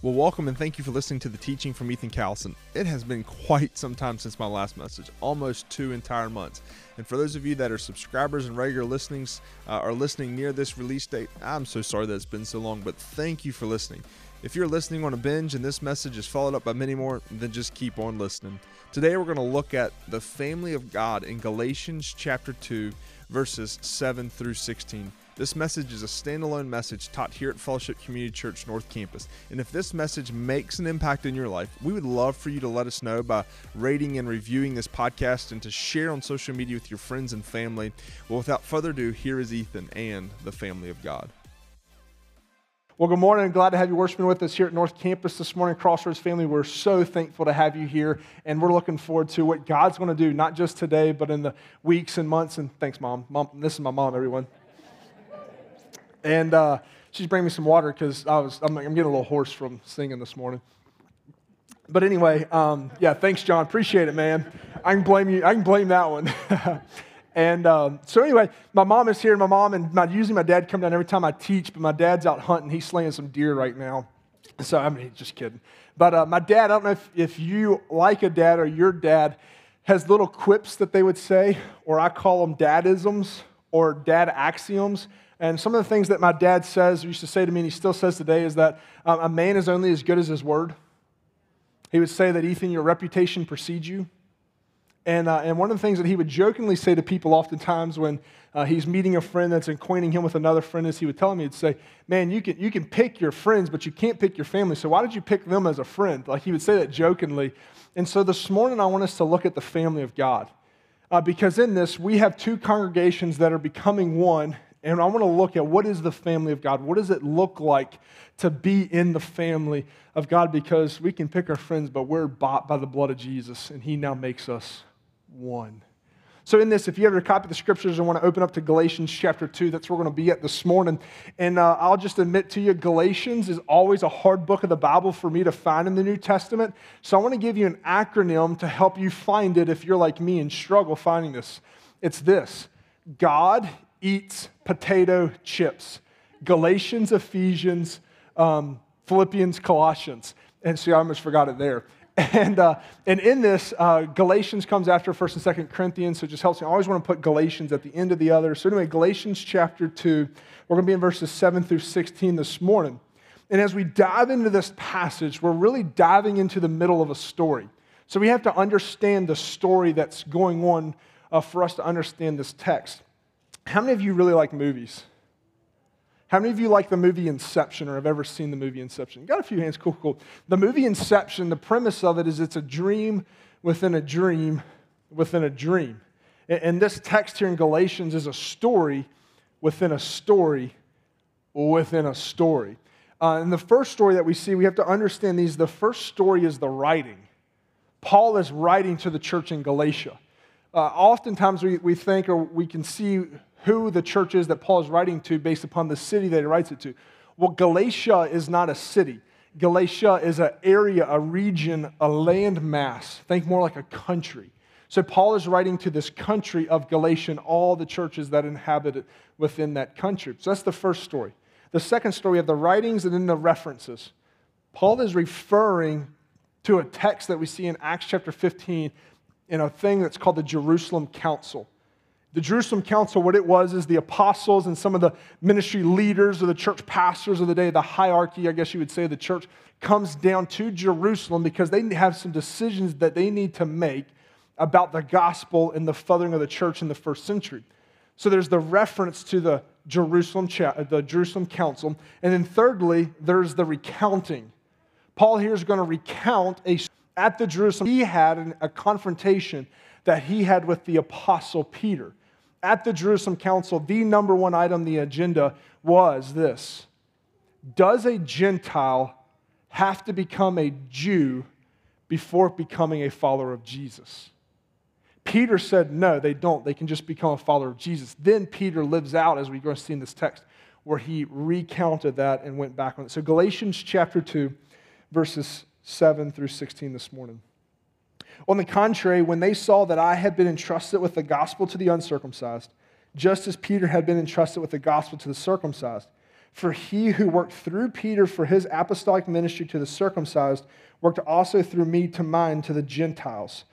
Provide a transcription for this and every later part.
Well, welcome and thank you for listening to the teaching from Ethan Callison. It has been quite some time since my last message, almost two entire months. And for those of you that are subscribers and regular listenings, uh, are listening near this release date, I'm so sorry that it's been so long, but thank you for listening. If you're listening on a binge and this message is followed up by many more, then just keep on listening. Today we're going to look at the family of God in Galatians chapter 2, verses 7 through 16. This message is a standalone message taught here at Fellowship Community Church North Campus. And if this message makes an impact in your life, we would love for you to let us know by rating and reviewing this podcast and to share on social media with your friends and family. Well, without further ado, here is Ethan and the family of God. Well, good morning. Glad to have you worshiping with us here at North Campus this morning. Crossroads family, we're so thankful to have you here, and we're looking forward to what God's going to do, not just today, but in the weeks and months. And thanks, Mom. Mom this is my mom, everyone. And uh, she's bringing me some water because I was I'm, I'm, getting a little hoarse from singing this morning. But anyway, um, yeah, thanks, John. Appreciate it, man. I can blame you. I can blame that one. and um, so anyway, my mom is here. My mom and my, usually my dad come down every time I teach, but my dad's out hunting. He's slaying some deer right now. So I mean, just kidding. But uh, my dad, I don't know if, if you like a dad or your dad has little quips that they would say, or I call them dadisms or dad axioms and some of the things that my dad says, used to say to me, and he still says today, is that um, a man is only as good as his word. He would say that, Ethan, your reputation precedes you. And, uh, and one of the things that he would jokingly say to people oftentimes when uh, he's meeting a friend that's acquainting him with another friend is he would tell me, he'd say, Man, you can, you can pick your friends, but you can't pick your family. So why did you pick them as a friend? Like he would say that jokingly. And so this morning I want us to look at the family of God. Uh, because in this, we have two congregations that are becoming one and I want to look at what is the family of God? What does it look like to be in the family of God? Because we can pick our friends, but we're bought by the blood of Jesus, and He now makes us one. So, in this, if you have copy of the scriptures and want to open up to Galatians chapter 2, that's where we're going to be at this morning. And uh, I'll just admit to you, Galatians is always a hard book of the Bible for me to find in the New Testament. So, I want to give you an acronym to help you find it if you're like me and struggle finding this. It's this God eats potato chips. Galatians, Ephesians, um, Philippians, Colossians. And see, I almost forgot it there. And, uh, and in this, uh, Galatians comes after 1st and 2nd Corinthians, so it just helps me. I always want to put Galatians at the end of the other. So, anyway, Galatians chapter 2, we're going to be in verses 7 through 16 this morning. And as we dive into this passage, we're really diving into the middle of a story. So, we have to understand the story that's going on uh, for us to understand this text. How many of you really like movies? How many of you like the movie Inception or have ever seen the movie Inception? Got a few hands. Cool, cool. The movie Inception, the premise of it is it's a dream within a dream within a dream. And this text here in Galatians is a story within a story within a story. Uh, and the first story that we see, we have to understand these. The first story is the writing. Paul is writing to the church in Galatia. Uh, oftentimes we, we think or we can see who the church is that Paul is writing to based upon the city that he writes it to. Well, Galatia is not a city. Galatia is an area, a region, a land mass. Think more like a country. So Paul is writing to this country of Galatia and all the churches that inhabit it within that country. So that's the first story. The second story, we have the writings and then the references. Paul is referring to a text that we see in Acts chapter 15 in a thing that's called the Jerusalem Council. The Jerusalem Council, what it was, is the apostles and some of the ministry leaders or the church pastors of the day, the hierarchy, I guess you would say, the church comes down to Jerusalem because they have some decisions that they need to make about the gospel and the furthering of the church in the first century. So there's the reference to the Jerusalem, uh, the Jerusalem Council. And then thirdly, there's the recounting. Paul here is going to recount a, at the Jerusalem, he had a confrontation that he had with the apostle Peter at the Jerusalem Council, the number one item on the agenda was this Does a Gentile have to become a Jew before becoming a follower of Jesus? Peter said, No, they don't. They can just become a follower of Jesus. Then Peter lives out, as we're going to see in this text, where he recounted that and went back on it. So, Galatians chapter 2, verses 7 through 16 this morning. On the contrary, when they saw that I had been entrusted with the gospel to the uncircumcised, just as Peter had been entrusted with the gospel to the circumcised, For he who worked through Peter for his apostolic ministry to the circumcised worked also through me to mine to the Gentiles.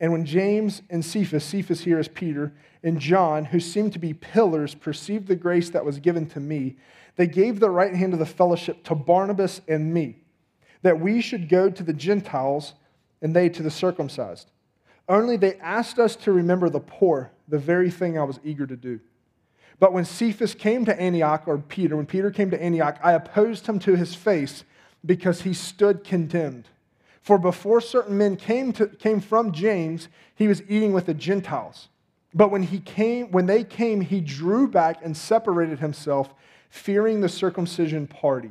And when James and Cephas, Cephas here is Peter, and John, who seemed to be pillars, perceived the grace that was given to me, they gave the right hand of the fellowship to Barnabas and me, that we should go to the Gentiles and they to the circumcised. Only they asked us to remember the poor, the very thing I was eager to do. But when Cephas came to Antioch, or Peter, when Peter came to Antioch, I opposed him to his face because he stood condemned. For before certain men came, to, came from James, he was eating with the Gentiles. But when, he came, when they came, he drew back and separated himself, fearing the circumcision party.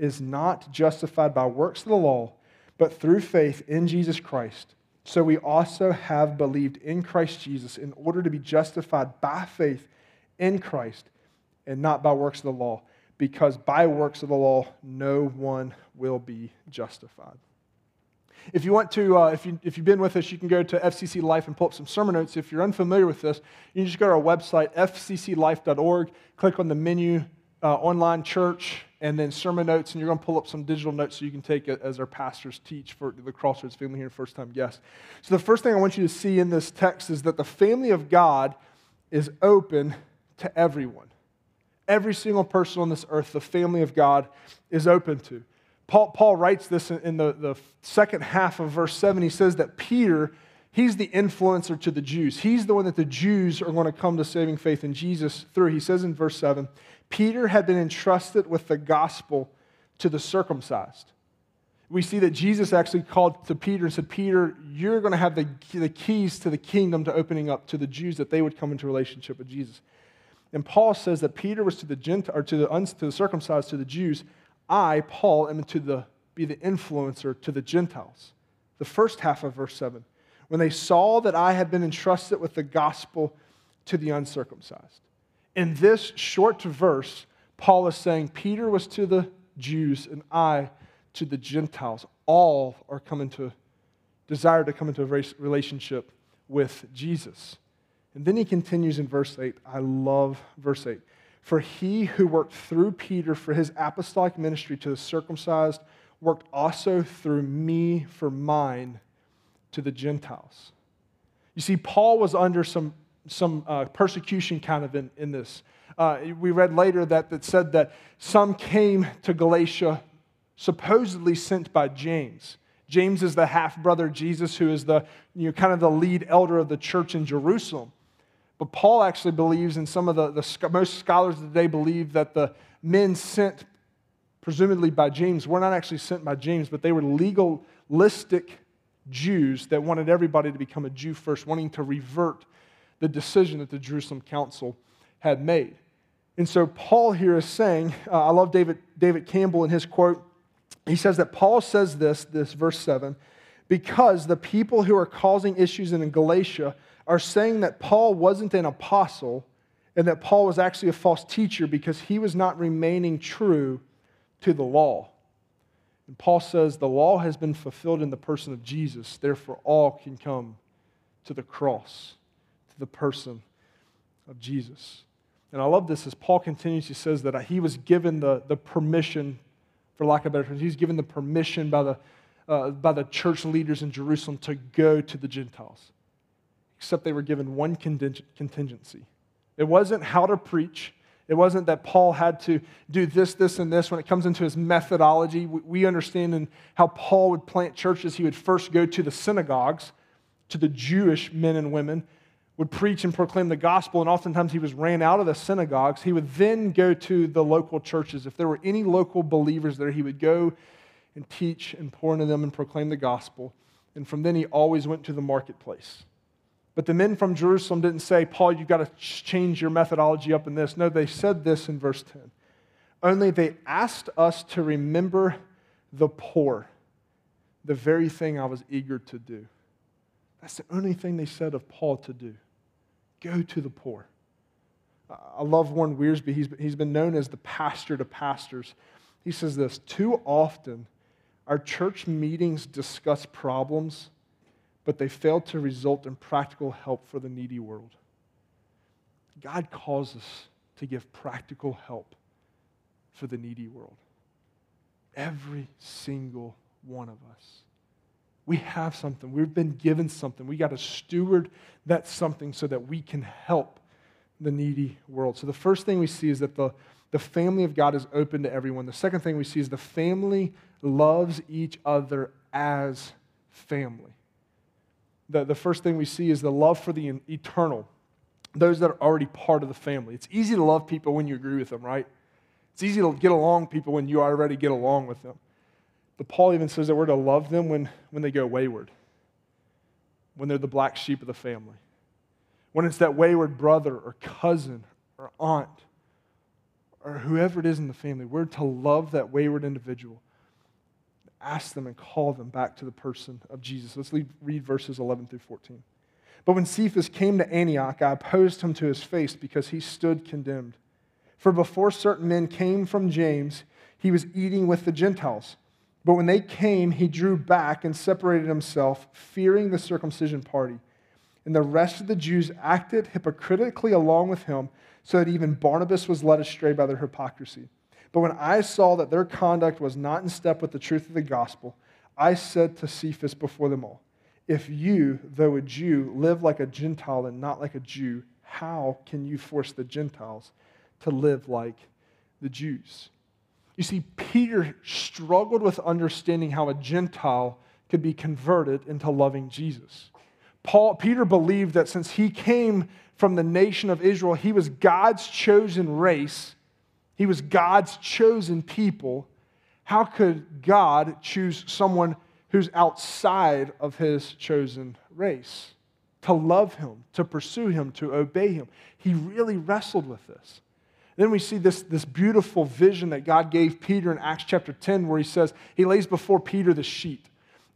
is not justified by works of the law, but through faith in Jesus Christ. So we also have believed in Christ Jesus in order to be justified by faith in Christ and not by works of the law, because by works of the law, no one will be justified. If you want to, uh, if, you, if you've been with us, you can go to FCC Life and pull up some sermon notes. If you're unfamiliar with this, you can just go to our website, fcclife.org, click on the menu, uh, online church, and then sermon notes, and you're going to pull up some digital notes so you can take it as our pastors teach for the Crossroads family here, first time guests. So, the first thing I want you to see in this text is that the family of God is open to everyone. Every single person on this earth, the family of God is open to. Paul, Paul writes this in the, the second half of verse 7. He says that Peter, he's the influencer to the Jews. He's the one that the Jews are going to come to saving faith in Jesus through. He says in verse 7 Peter had been entrusted with the gospel to the circumcised. We see that Jesus actually called to Peter and said, Peter, you're going to have the, the keys to the kingdom to opening up to the Jews that they would come into relationship with Jesus. And Paul says that Peter was to the Gentile, or to the, to the circumcised, to the Jews. I, Paul, am to the, be the influencer to the Gentiles. The first half of verse 7. When they saw that I had been entrusted with the gospel to the uncircumcised. In this short verse, Paul is saying Peter was to the Jews and I to the Gentiles. All are coming to desire to come into a relationship with Jesus. And then he continues in verse 8. I love verse 8. For he who worked through Peter for his apostolic ministry to the circumcised worked also through me for mine to the Gentiles. You see, Paul was under some some uh, persecution kind of in, in this. Uh, we read later that that said that some came to Galatia supposedly sent by James. James is the half brother Jesus, who is the you know, kind of the lead elder of the church in Jerusalem. But Paul actually believes, and some of the, the most scholars of the day believe that the men sent, presumably by James, were not actually sent by James, but they were legalistic Jews that wanted everybody to become a Jew first, wanting to revert the decision that the Jerusalem council had made. And so Paul here is saying, uh, I love David, David Campbell in his quote. He says that Paul says this, this verse 7, because the people who are causing issues in Galatia are saying that Paul wasn't an apostle and that Paul was actually a false teacher because he was not remaining true to the law. And Paul says the law has been fulfilled in the person of Jesus, therefore all can come to the cross the person of Jesus. And I love this as Paul continues, he says that he was given the, the permission, for lack of better terms, he was given the permission by the, uh, by the church leaders in Jerusalem to go to the Gentiles, except they were given one contingency. It wasn't how to preach. It wasn't that Paul had to do this, this, and this. When it comes into his methodology, we understand in how Paul would plant churches, he would first go to the synagogues, to the Jewish men and women, would preach and proclaim the gospel, and oftentimes he was ran out of the synagogues. He would then go to the local churches. If there were any local believers there, he would go and teach and pour into them and proclaim the gospel. And from then he always went to the marketplace. But the men from Jerusalem didn't say, Paul, you've got to change your methodology up in this. No, they said this in verse 10. only they asked us to remember the poor, the very thing I was eager to do. That's the only thing they said of Paul to do. Go to the poor. I love Warren Wiersbe. He's, he's been known as the pastor to pastors. He says this Too often, our church meetings discuss problems, but they fail to result in practical help for the needy world. God calls us to give practical help for the needy world. Every single one of us. We have something. We've been given something. We got to steward that something so that we can help the needy world. So the first thing we see is that the, the family of God is open to everyone. The second thing we see is the family loves each other as family. The, the first thing we see is the love for the eternal, those that are already part of the family. It's easy to love people when you agree with them, right? It's easy to get along people when you already get along with them. But Paul even says that we're to love them when, when they go wayward, when they're the black sheep of the family when it's that wayward brother or cousin or aunt or whoever it is in the family, we're to love that wayward individual. Ask them and call them back to the person of Jesus. Let's read verses 11 through 14. But when Cephas came to Antioch, I opposed him to his face because he stood condemned. For before certain men came from James, he was eating with the Gentiles. But when they came, he drew back and separated himself, fearing the circumcision party and the rest of the Jews acted hypocritically along with him, so that even Barnabas was led astray by their hypocrisy. But when I saw that their conduct was not in step with the truth of the gospel, I said to Cephas before them all, If you, though a Jew, live like a Gentile and not like a Jew, how can you force the Gentiles to live like the Jews? You see, Peter struggled with understanding how a Gentile could be converted into loving Jesus. Paul, Peter believed that since he came from the nation of Israel, he was God's chosen race, he was God's chosen people. How could God choose someone who's outside of his chosen race? To love him, to pursue him, to obey him. He really wrestled with this. Then we see this, this beautiful vision that God gave Peter in Acts chapter 10, where he says, He lays before Peter the sheet.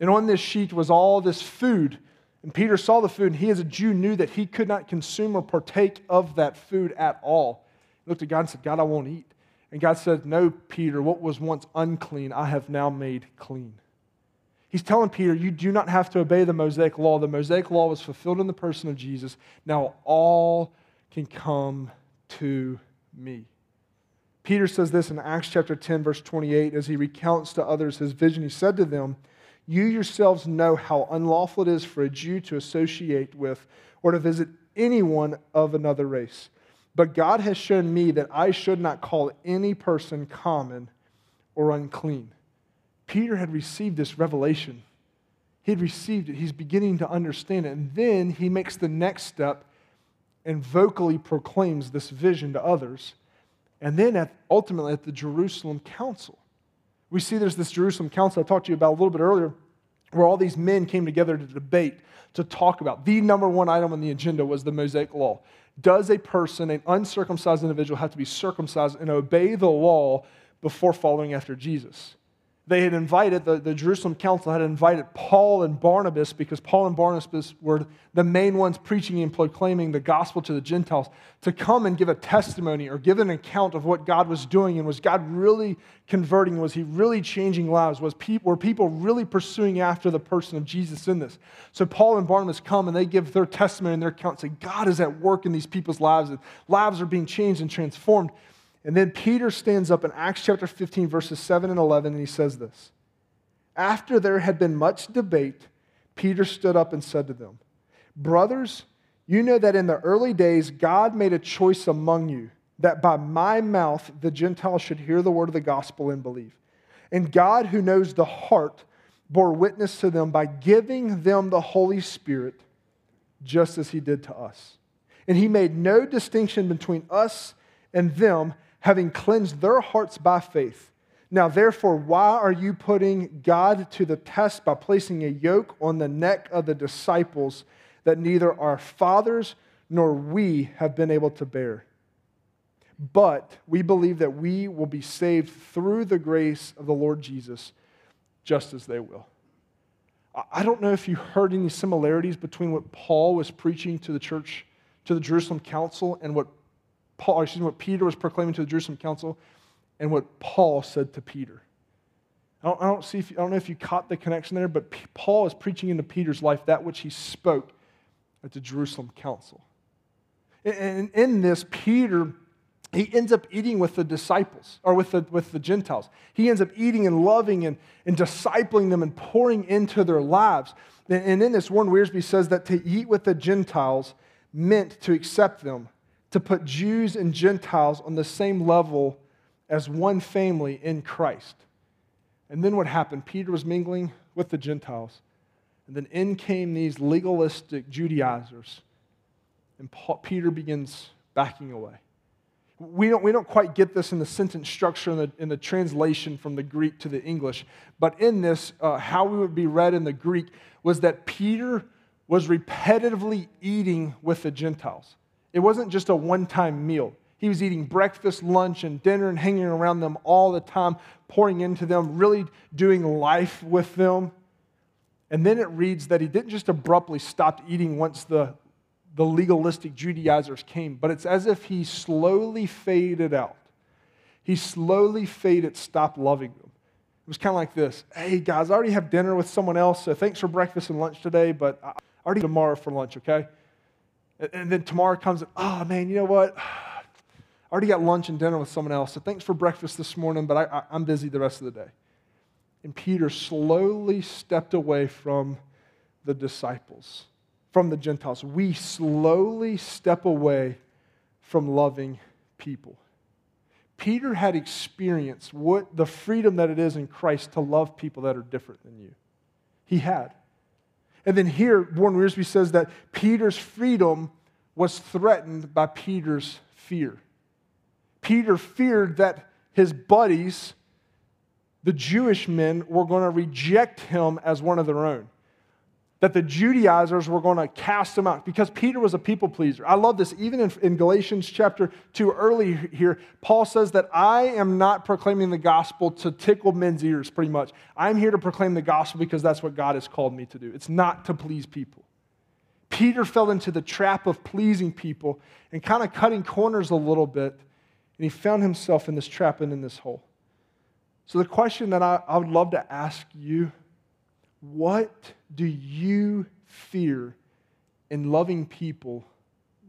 And on this sheet was all this food and Peter saw the food, and he, as a Jew, knew that he could not consume or partake of that food at all. He looked at God and said, God, I won't eat. And God said, No, Peter, what was once unclean, I have now made clean. He's telling Peter, You do not have to obey the Mosaic law. The Mosaic law was fulfilled in the person of Jesus. Now all can come to me. Peter says this in Acts chapter 10, verse 28, as he recounts to others his vision. He said to them, you yourselves know how unlawful it is for a Jew to associate with or to visit anyone of another race. But God has shown me that I should not call any person common or unclean. Peter had received this revelation. He had received it. He's beginning to understand it. And then he makes the next step and vocally proclaims this vision to others. And then at, ultimately at the Jerusalem Council. We see there's this Jerusalem council I talked to you about a little bit earlier, where all these men came together to debate, to talk about. The number one item on the agenda was the Mosaic Law. Does a person, an uncircumcised individual, have to be circumcised and obey the law before following after Jesus? They had invited, the, the Jerusalem council had invited Paul and Barnabas because Paul and Barnabas were the main ones preaching and proclaiming the gospel to the Gentiles to come and give a testimony or give an account of what God was doing and was God really converting? Was he really changing lives? Was people, were people really pursuing after the person of Jesus in this? So Paul and Barnabas come and they give their testimony and their account, say, God is at work in these people's lives and lives are being changed and transformed. And then Peter stands up in Acts chapter 15, verses 7 and 11, and he says this After there had been much debate, Peter stood up and said to them, Brothers, you know that in the early days God made a choice among you that by my mouth the Gentiles should hear the word of the gospel and believe. And God, who knows the heart, bore witness to them by giving them the Holy Spirit, just as he did to us. And he made no distinction between us and them having cleansed their hearts by faith. Now, therefore, why are you putting God to the test by placing a yoke on the neck of the disciples that neither our fathers nor we have been able to bear? but we believe that we will be saved through the grace of the Lord Jesus, just as they will. I don't know if you heard any similarities between what Paul was preaching to the church, to the Jerusalem council, and what Paul, excuse me, what Peter was proclaiming to the Jerusalem council, and what Paul said to Peter. I don't, I don't see if, I don't know if you caught the connection there, but P- Paul is preaching into Peter's life that which he spoke at the Jerusalem council. And in this, Peter, he ends up eating with the disciples or with the, with the Gentiles. He ends up eating and loving and, and discipling them and pouring into their lives. And in this, Warren Wiersbe says that to eat with the Gentiles meant to accept them, to put Jews and Gentiles on the same level as one family in Christ. And then what happened? Peter was mingling with the Gentiles. And then in came these legalistic Judaizers and Paul, Peter begins backing away. We don't, we don't quite get this in the sentence structure in the, in the translation from the Greek to the English, but in this, uh, how we would be read in the Greek was that Peter was repetitively eating with the Gentiles. It wasn't just a one time meal. He was eating breakfast, lunch, and dinner and hanging around them all the time, pouring into them, really doing life with them. And then it reads that he didn't just abruptly stop eating once the the legalistic Judaizers came, but it's as if he slowly faded out. He slowly faded, stopped loving them. It was kind of like this Hey, guys, I already have dinner with someone else, so thanks for breakfast and lunch today, but I already tomorrow for lunch, okay? And then tomorrow comes, oh man, you know what? I already got lunch and dinner with someone else, so thanks for breakfast this morning, but I, I'm busy the rest of the day. And Peter slowly stepped away from the disciples from the Gentiles. We slowly step away from loving people. Peter had experienced what the freedom that it is in Christ to love people that are different than you. He had. And then here, Warren Wiersbe says that Peter's freedom was threatened by Peter's fear. Peter feared that his buddies, the Jewish men, were going to reject him as one of their own that the Judaizers were going to cast him out because Peter was a people pleaser. I love this. Even in, in, Galatians chapter 2, early here, Paul says that I am not proclaiming the gospel to tickle men's ears, pretty much. I'm here to proclaim the gospel because that's what God has called me to do. It's not to please people. Peter fell into the trap of pleasing people and kind of cutting corners a little bit, and he found himself in this trap and in this hole. So, the question that I, I would love to ask you what do you fear in loving people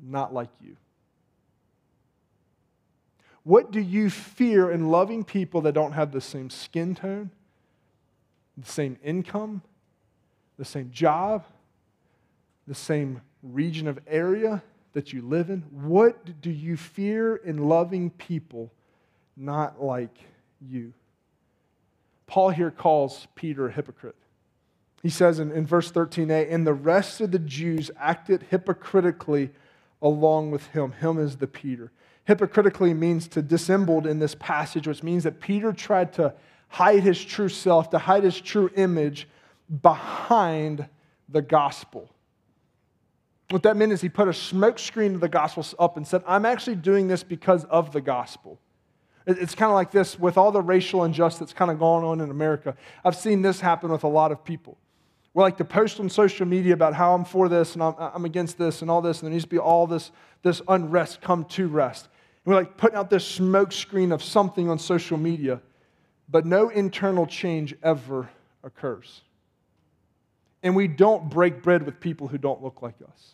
not like you? What do you fear in loving people that don't have the same skin tone, the same income, the same job, the same region of area that you live in? What do you fear in loving people not like you? Paul here calls Peter a hypocrite. He says in, in verse 13a, and the rest of the Jews acted hypocritically along with him. Him is the Peter. Hypocritically means to dissembled in this passage, which means that Peter tried to hide his true self, to hide his true image behind the gospel. What that meant is he put a smokescreen of the gospel up and said, I'm actually doing this because of the gospel. It's kind of like this with all the racial injustice that's kind of going on in America. I've seen this happen with a lot of people. We like to post on social media about how I'm for this and I'm, I'm against this and all this, and there needs to be all this, this unrest come to rest. And we're like putting out this smoke screen of something on social media, but no internal change ever occurs. And we don't break bread with people who don't look like us.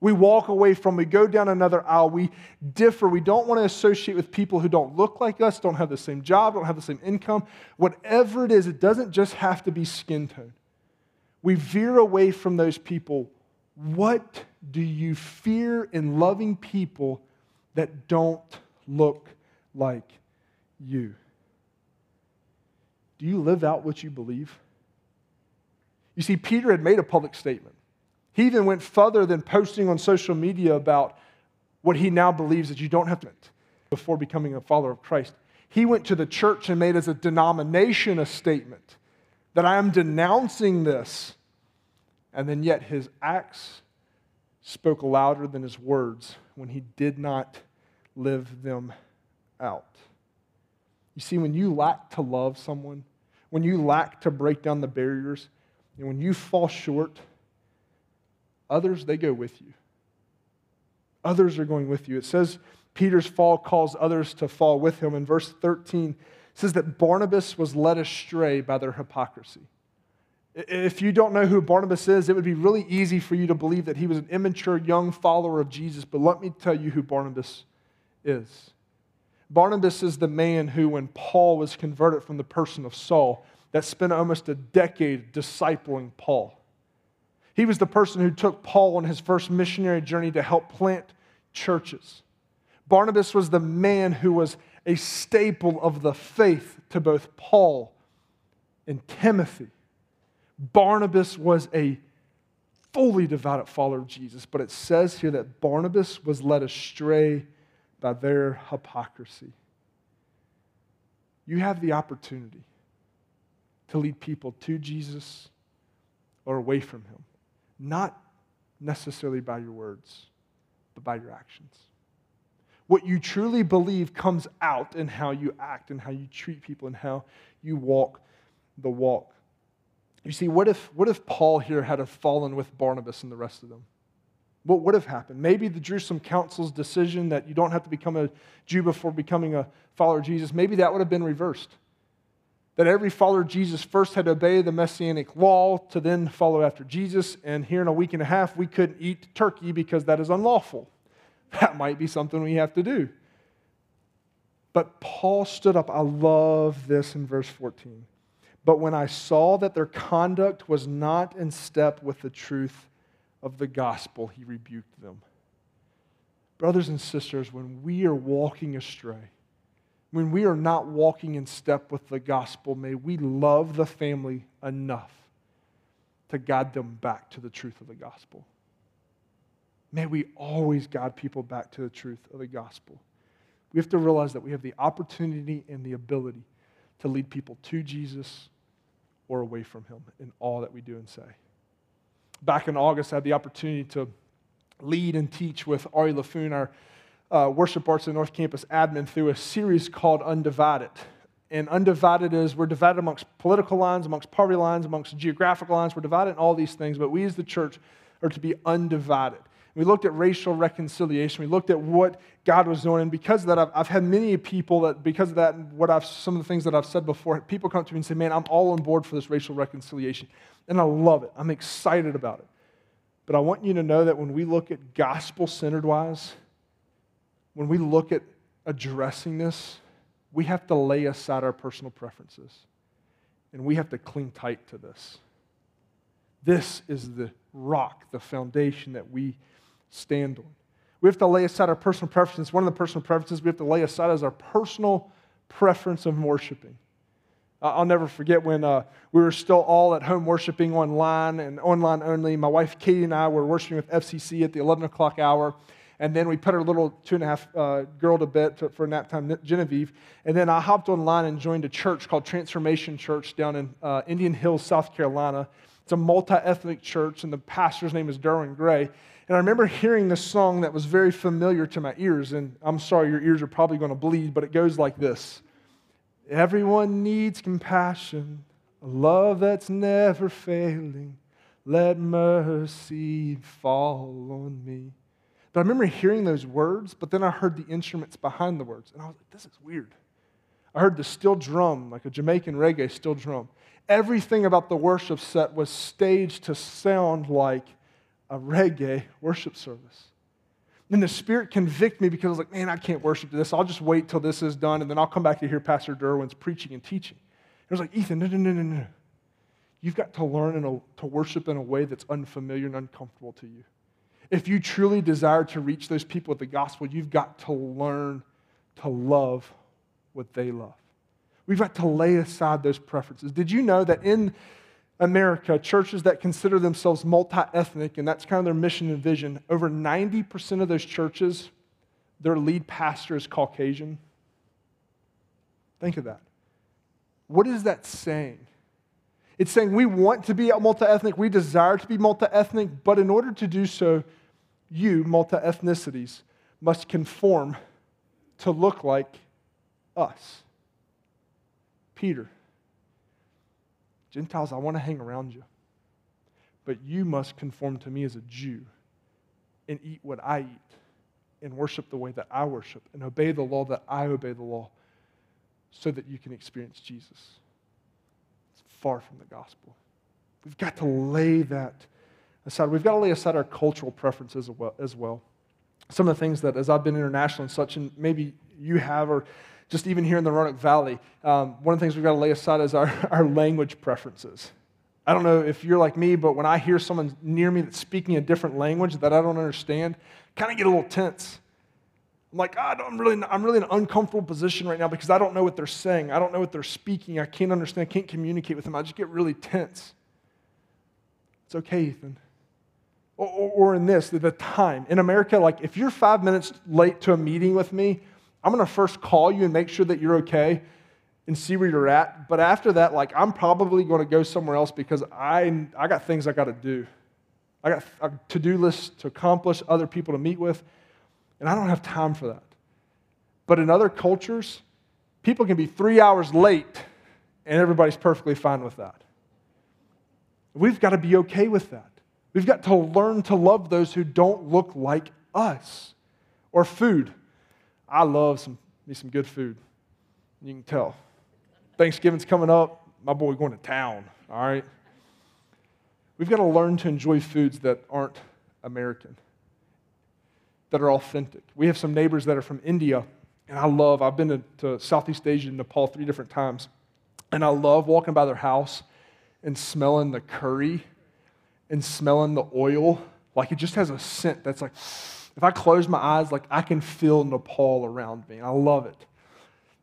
We walk away from, we go down another aisle, we differ. We don't want to associate with people who don't look like us, don't have the same job, don't have the same income. Whatever it is, it doesn't just have to be skin tone we veer away from those people, what do you fear in loving people that don't look like you? Do you live out what you believe? You see, Peter had made a public statement. He even went further than posting on social media about what he now believes that you don't have to before becoming a follower of Christ. He went to the church and made as a denomination a statement that I am denouncing this. And then yet his acts spoke louder than his words when he did not live them out. You see, when you lack to love someone, when you lack to break down the barriers, and when you fall short, others, they go with you. Others are going with you. It says Peter's fall calls others to fall with him. In verse 13, says that Barnabas was led astray by their hypocrisy. If you don't know who Barnabas is, it would be really easy for you to believe that he was an immature young follower of Jesus. But let me tell you who Barnabas is. Barnabas is the man who, when Paul was converted from the person of Saul, that spent almost a decade discipling Paul. He was the person who took Paul on his first missionary journey to help plant churches. Barnabas was the man who was a staple of the faith to both Paul and Timothy. Barnabas was a fully devoted follower of Jesus, but it says here that Barnabas was led astray by their hypocrisy. You have the opportunity to lead people to Jesus or away from him, not necessarily by your words, but by your actions. What you truly believe comes out in how you act and how you treat people and how you walk the walk. You see, what if, what if Paul here had fallen with Barnabas and the rest of them? What would have happened? Maybe the Jerusalem Council's decision that you don't have to become a Jew before becoming a follower of Jesus, maybe that would have been reversed. That every follower of Jesus first had to obey the messianic law to then follow after Jesus, and here in a week and a half, we couldn't eat turkey because that is unlawful. That might be something we have to do. But Paul stood up. I love this in verse 14. But when I saw that their conduct was not in step with the truth of the gospel, he rebuked them. Brothers and sisters, when we are walking astray, when we are not walking in step with the gospel, may we love the family enough to guide them back to the truth of the gospel. May we always guide people back to the truth of the gospel. We have to realize that we have the opportunity and the ability to lead people to Jesus or away from Him in all that we do and say. Back in August, I had the opportunity to lead and teach with Ari Laffoon, our uh, worship arts and North Campus admin, through a series called Undivided. And undivided is we're divided amongst political lines, amongst party lines, amongst geographical lines. We're divided in all these things, but we as the church are to be undivided. We looked at racial reconciliation. We looked at what God was doing. And because of that, I've, I've, had many people that, because of that, what I've, some of the things that I've said before, people come to me and say, Man, I'm all on board for this racial reconciliation. And I love it. I'm excited about it. But I want you to know that when we look at gospel centered wise, when we look at addressing this, we have to lay aside our personal preferences. And we have to cling tight to this. This is the rock, the foundation that we stand on. We have to lay aside our personal preferences. One of the personal preferences we have to lay aside is our personal preference of worshiping. I'll never forget when uh, we were still all at home worshiping online and online only. My wife Katie and I were worshiping with FCC at the 11 o'clock hour. And then we put our little two and a half uh, girl to bed to, for nap time, Genevieve. And then I hopped online and joined a church called Transformation Church down in uh, Indian Hills, South Carolina. It's a multi ethnic church, and the pastor's name is Derwin Gray. And I remember hearing this song that was very familiar to my ears. And I'm sorry, your ears are probably going to bleed, but it goes like this Everyone needs compassion, a love that's never failing. Let mercy fall on me. But I remember hearing those words, but then I heard the instruments behind the words. And I was like, this is weird. I heard the steel drum, like a Jamaican reggae steel drum. Everything about the worship set was staged to sound like a reggae worship service. And the Spirit convicted me because I was like, man, I can't worship this. I'll just wait till this is done, and then I'll come back to hear Pastor Derwin's preaching and teaching. It was like, Ethan, no, no, no, no, no. You've got to learn a, to worship in a way that's unfamiliar and uncomfortable to you. If you truly desire to reach those people with the gospel, you've got to learn to love what they love. We've got to lay aside those preferences. Did you know that in America, churches that consider themselves multi ethnic, and that's kind of their mission and vision, over 90% of those churches, their lead pastor is Caucasian. Think of that. What is that saying? It's saying we want to be multi ethnic, we desire to be multi ethnic, but in order to do so, you, multi ethnicities, must conform to look like us. Peter, Gentiles, I want to hang around you, but you must conform to me as a Jew and eat what I eat and worship the way that I worship and obey the law that I obey the law so that you can experience Jesus. It's far from the gospel. We've got to lay that aside. We've got to lay aside our cultural preferences as well. Some of the things that, as I've been international and such, and maybe you have, or just even here in the Roanoke Valley, um, one of the things we've got to lay aside is our, our language preferences. I don't know if you're like me, but when I hear someone near me that's speaking a different language that I don't understand, kind of get a little tense. I'm like, God, I'm really, I'm really in an uncomfortable position right now because I don't know what they're saying. I don't know what they're speaking. I can't understand. I can't communicate with them. I just get really tense. It's okay, Ethan. Or, or, or in this, the time. In America, like if you're five minutes late to a meeting with me, I'm going to first call you and make sure that you're okay and see where you're at. But after that, like I'm probably going to go somewhere else because I, I got things I got to do. I got a to-do list to accomplish, other people to meet with. And I don't have time for that. But in other cultures, people can be three hours late and everybody's perfectly fine with that. We've got to be okay with that. We've got to learn to love those who don't look like us. Or food. I love some, me some good food. You can tell. Thanksgiving's coming up. My boy going to town, all right? We've got to learn to enjoy foods that aren't American that are authentic. We have some neighbors that are from India, and I love, I've been to, to Southeast Asia and Nepal three different times, and I love walking by their house and smelling the curry and smelling the oil. Like it just has a scent that's like, if I close my eyes, like I can feel Nepal around me. I love it.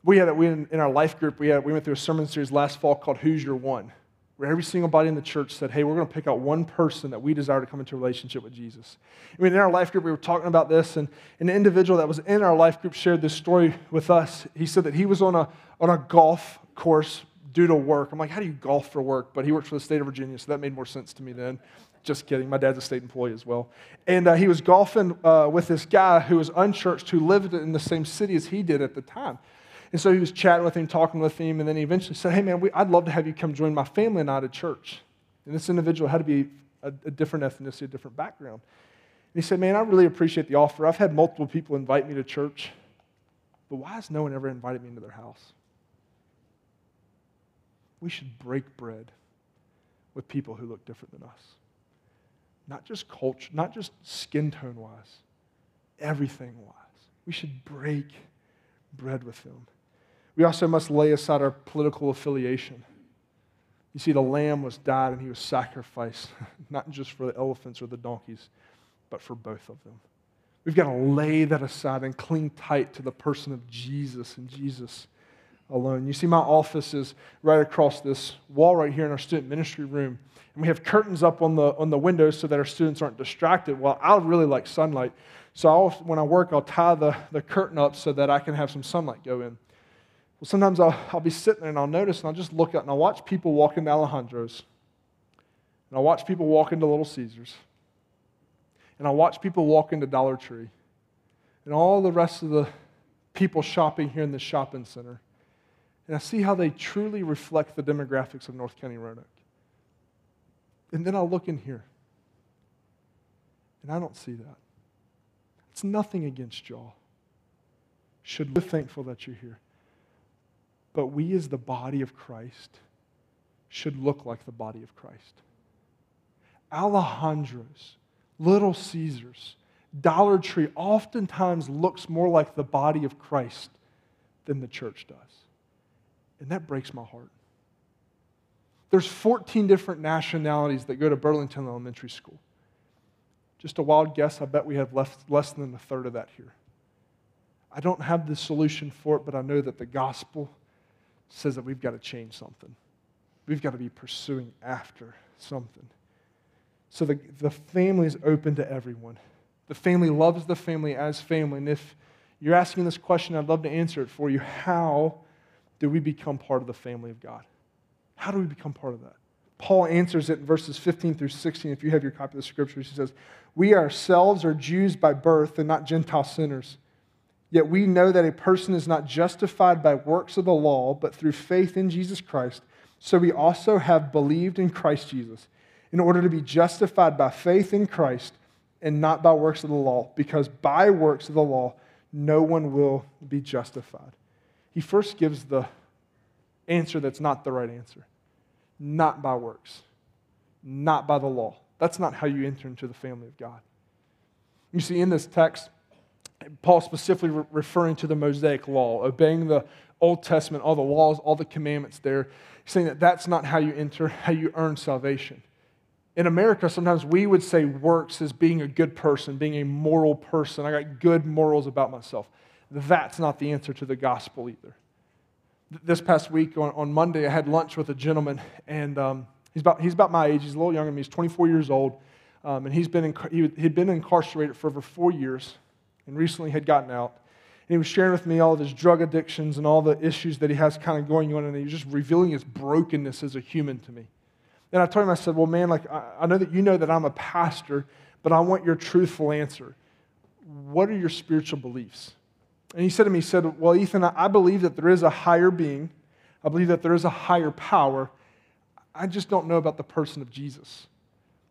We had we in, in our life group, we, had, we went through a sermon series last fall called Who's Your One? where every single body in the church said, Hey, we're going to pick out one person that we desire to come into relationship with Jesus. I mean, in our life group, we were talking about this, and an individual that was in our life group shared this story with us. He said that he was on a, on a golf course due to work. I'm like, How do you golf for work? But he works for the state of Virginia, so that made more sense to me then. Just kidding. My dad's a state employee as well. And uh, he was golfing uh, with this guy who was unchurched who lived in the same city as he did at the time. And so he was chatting with him, talking with him, and then he eventually said, Hey, man, we, I'd love to have you come join my family and I at church. And this individual had to be a, a different ethnicity, a different background. And he said, Man, I really appreciate the offer. I've had multiple people invite me to church, but why has no one ever invited me into their house? We should break bread with people who look different than us. Not just culture, not just skin tone wise, everything wise. We should break bread with them. We also must lay aside our political affiliation. You see, the lamb was died and he was sacrificed, not just for the elephants or the donkeys, but for both of them. We've got to lay that aside and cling tight to the person of Jesus and Jesus alone. You see, my office is right across this wall right here in our student ministry room. And we have curtains up on the, on the windows so that our students aren't distracted. Well, I really like sunlight. So I'll, when I work, I'll tie the, the curtain up so that I can have some sunlight go in. Well, sometimes I'll, I'll be sitting there and I'll notice and I'll just look out and I'll watch people walk into Alejandro's. And I'll watch people walk into Little Caesars. And I'll watch people walk into Dollar Tree. And all the rest of the people shopping here in the shopping center. And I see how they truly reflect the demographics of North County Roanoke. And then I'll look in here. And I don't see that. It's nothing against y'all. Should be thankful that you're here. But we, as the body of Christ, should look like the body of Christ. Alejandro's, Little Caesars, Dollar Tree oftentimes looks more like the body of Christ than the church does. And that breaks my heart. There's 14 different nationalities that go to Burlington Elementary School. Just a wild guess, I bet we have less, less than a third of that here. I don't have the solution for it, but I know that the gospel says that we've got to change something. We've got to be pursuing after something. So the, the family is open to everyone. The family loves the family as family. And if you're asking this question, I'd love to answer it for you. How do we become part of the family of God? How do we become part of that? Paul answers it in verses 15 through 16. If you have your copy of the scriptures, he says, We ourselves are Jews by birth and not Gentile sinners. Yet we know that a person is not justified by works of the law, but through faith in Jesus Christ. So we also have believed in Christ Jesus, in order to be justified by faith in Christ and not by works of the law, because by works of the law, no one will be justified. He first gives the answer that's not the right answer not by works, not by the law. That's not how you enter into the family of God. You see, in this text, Paul specifically re- referring to the Mosaic law, obeying the Old Testament, all the laws, all the commandments there, saying that that's not how you enter, how you earn salvation. In America, sometimes we would say works as being a good person, being a moral person. I got good morals about myself. That's not the answer to the gospel either. This past week on, on Monday, I had lunch with a gentleman, and um, he's, about, he's about my age. He's a little younger than me. He's 24 years old, um, and he's been in, he, he'd been incarcerated for over four years and recently had gotten out. And he was sharing with me all of his drug addictions and all the issues that he has kind of going on, and he was just revealing his brokenness as a human to me. And I told him, I said, Well, man, like, I, I know that you know that I'm a pastor, but I want your truthful answer. What are your spiritual beliefs? And he said to me, He said, Well, Ethan, I believe that there is a higher being, I believe that there is a higher power. I just don't know about the person of Jesus.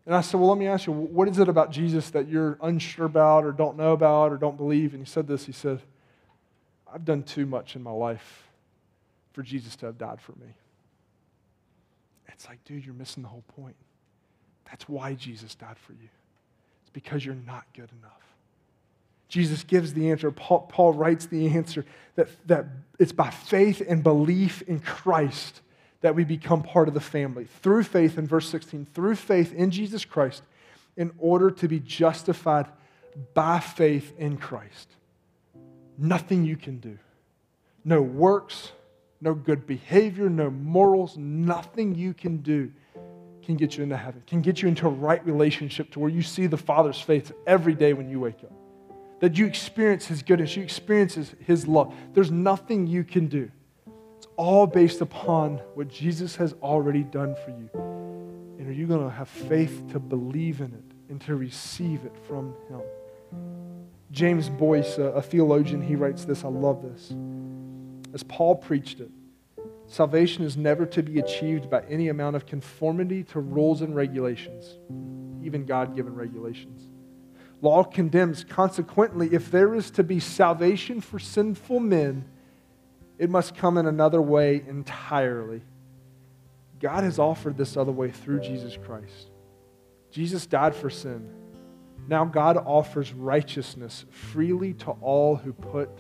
And I said, Well, let me ask you, what is it about Jesus that you're unsure about or don't know about or don't believe? And he said this He said, I've done too much in my life for Jesus to have died for me. It's like, dude, you're missing the whole point. That's why Jesus died for you. It's because you're not good enough. Jesus gives the answer. Paul, Paul writes the answer that, that it's by faith and belief in Christ that we become part of the family. Through faith, in verse 16, through faith in Jesus Christ, in order to be justified by faith in Christ. Nothing you can do. No works, no good behavior, no morals, nothing you can do can get you into heaven, can get you into a right relationship to where you see the Father's face every day when you wake up. That you experience His goodness, you experience His, love. There's nothing you can do It's all based upon what Jesus has already done for you. And are you going to have faith to believe in it and to receive it from Him? James Boice, a, a theologian, he writes this. I love this. As Paul preached it, salvation is never to be achieved by any amount of conformity to rules and regulations, even God given regulations. Law condemns. Consequently, if there is to be salvation for sinful men, it must come in another way entirely. God has offered this other way through Jesus Christ. Jesus died for sin. Now God offers righteousness freely to all who put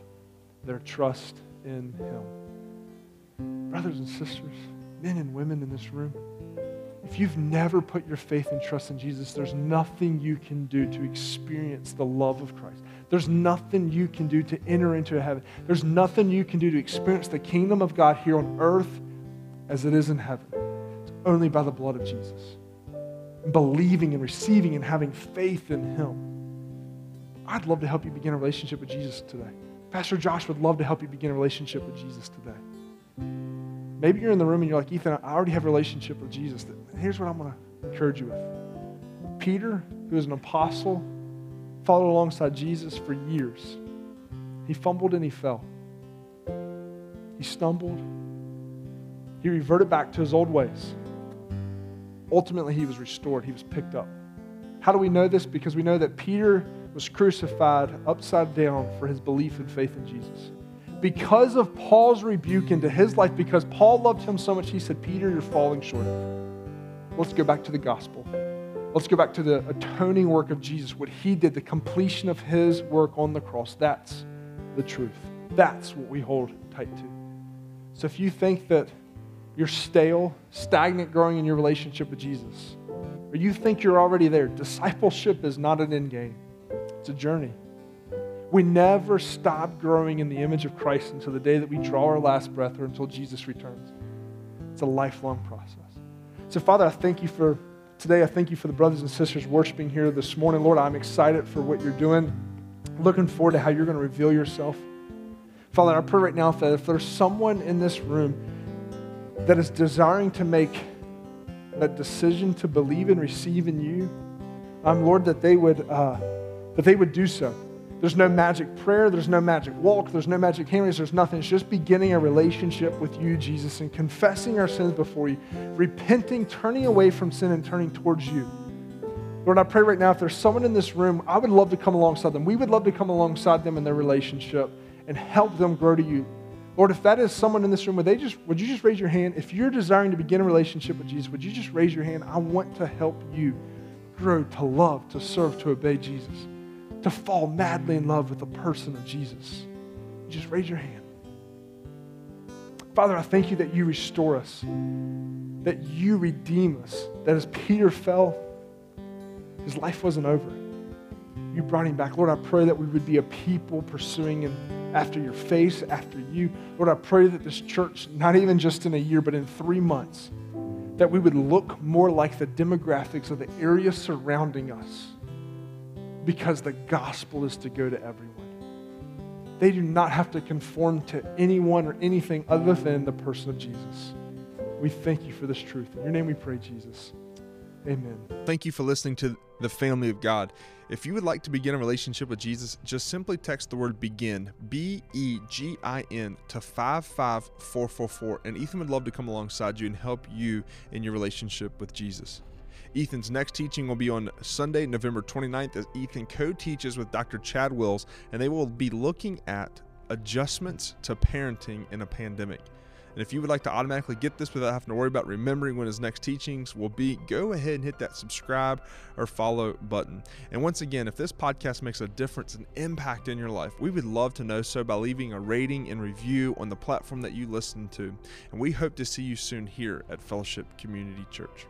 their trust in Him. Brothers and sisters, men and women in this room, if you've never put your faith and trust in Jesus, there's nothing you can do to experience the love of Christ. There's nothing you can do to enter into heaven. There's nothing you can do to experience the kingdom of God here on earth as it is in heaven. It's only by the blood of Jesus. Believing and receiving and having faith in Him. I'd love to help you begin a relationship with Jesus today. Pastor Josh would love to help you begin a relationship with Jesus today. Maybe you're in the room and you're like, Ethan, I already have a relationship with Jesus. Here's what I'm going to encourage you with. Peter, who is an apostle, followed alongside Jesus for years. He fumbled and he fell. He stumbled. He reverted back to his old ways. Ultimately, he was restored. He was picked up. How do we know this? Because we know that Peter was crucified upside down for his belief and faith in Jesus because of Paul's rebuke into his life, because Paul loved him so much, he said, Peter, you're falling short. Of. Let's go back to the gospel. Let's go back to the atoning work of Jesus, what he did, the completion of his work on the cross. That's the truth. That's what we hold tight to. So if you think that you're stale, stagnant growing in your relationship with Jesus, or you think you're already there, discipleship is not an end game, it's a journey. We never stop growing in the image of Christ until the day that we draw our last breath or until Jesus returns. It's a lifelong process. So, Father, I thank you for today. I thank you for the brothers and sisters worshiping here this morning. Lord, I'm excited for what you're doing. Looking forward to how you're going to reveal yourself. Father, I pray right now that if there's someone in this room that is desiring to make that decision to believe and receive in you, I'm um, Lord, that they would uh, that they would do so There's no magic prayer, there's no magic walk, there's no magic hand there's nothing. It's just beginning a relationship with you, Jesus, and confessing our sins before you, repenting, turning away from sin, and turning towards you. Lord, I pray right now if there's someone in this room, I would love to come alongside them. We would love to come alongside them in their relationship and help them grow to you. Lord, if that is someone in this room, would they just would you just raise your hand? If you're desiring to begin a relationship with Jesus, would you just raise your hand? I want to help you grow to love, to serve, to obey Jesus, to fall madly in love with the person of Jesus. Just raise your hand. Father, I thank you that you restore us, that you redeem us, that as Peter fell, his life wasn't over. You brought him back. Lord, I pray that we would be a people pursuing and after your face, after you. Lord, I pray that this church, not even just in a year, but in three months, that we would look more like the demographics of the area surrounding us because the gospel is to go to everyone. They do not have to conform to anyone or anything other than the person of Jesus. We thank you for this truth. In your name we pray, Jesus. Amen. Thank you for listening to the family of God. If you would like to begin a relationship with Jesus, just simply text the word begin, B E G I N, to 55444, and Ethan would love to come alongside you and help you in your relationship with Jesus. Ethan's next teaching will be on Sunday, November 29th, as Ethan co teaches with Dr. Chad Wills, and they will be looking at adjustments to parenting in a pandemic. And if you would like to automatically get this without having to worry about remembering when his next teachings will be, go ahead and hit that subscribe or follow button. And once again, if this podcast makes a difference and impact in your life, we would love to know so by leaving a rating and review on the platform that you listen to. And we hope to see you soon here at Fellowship Community Church.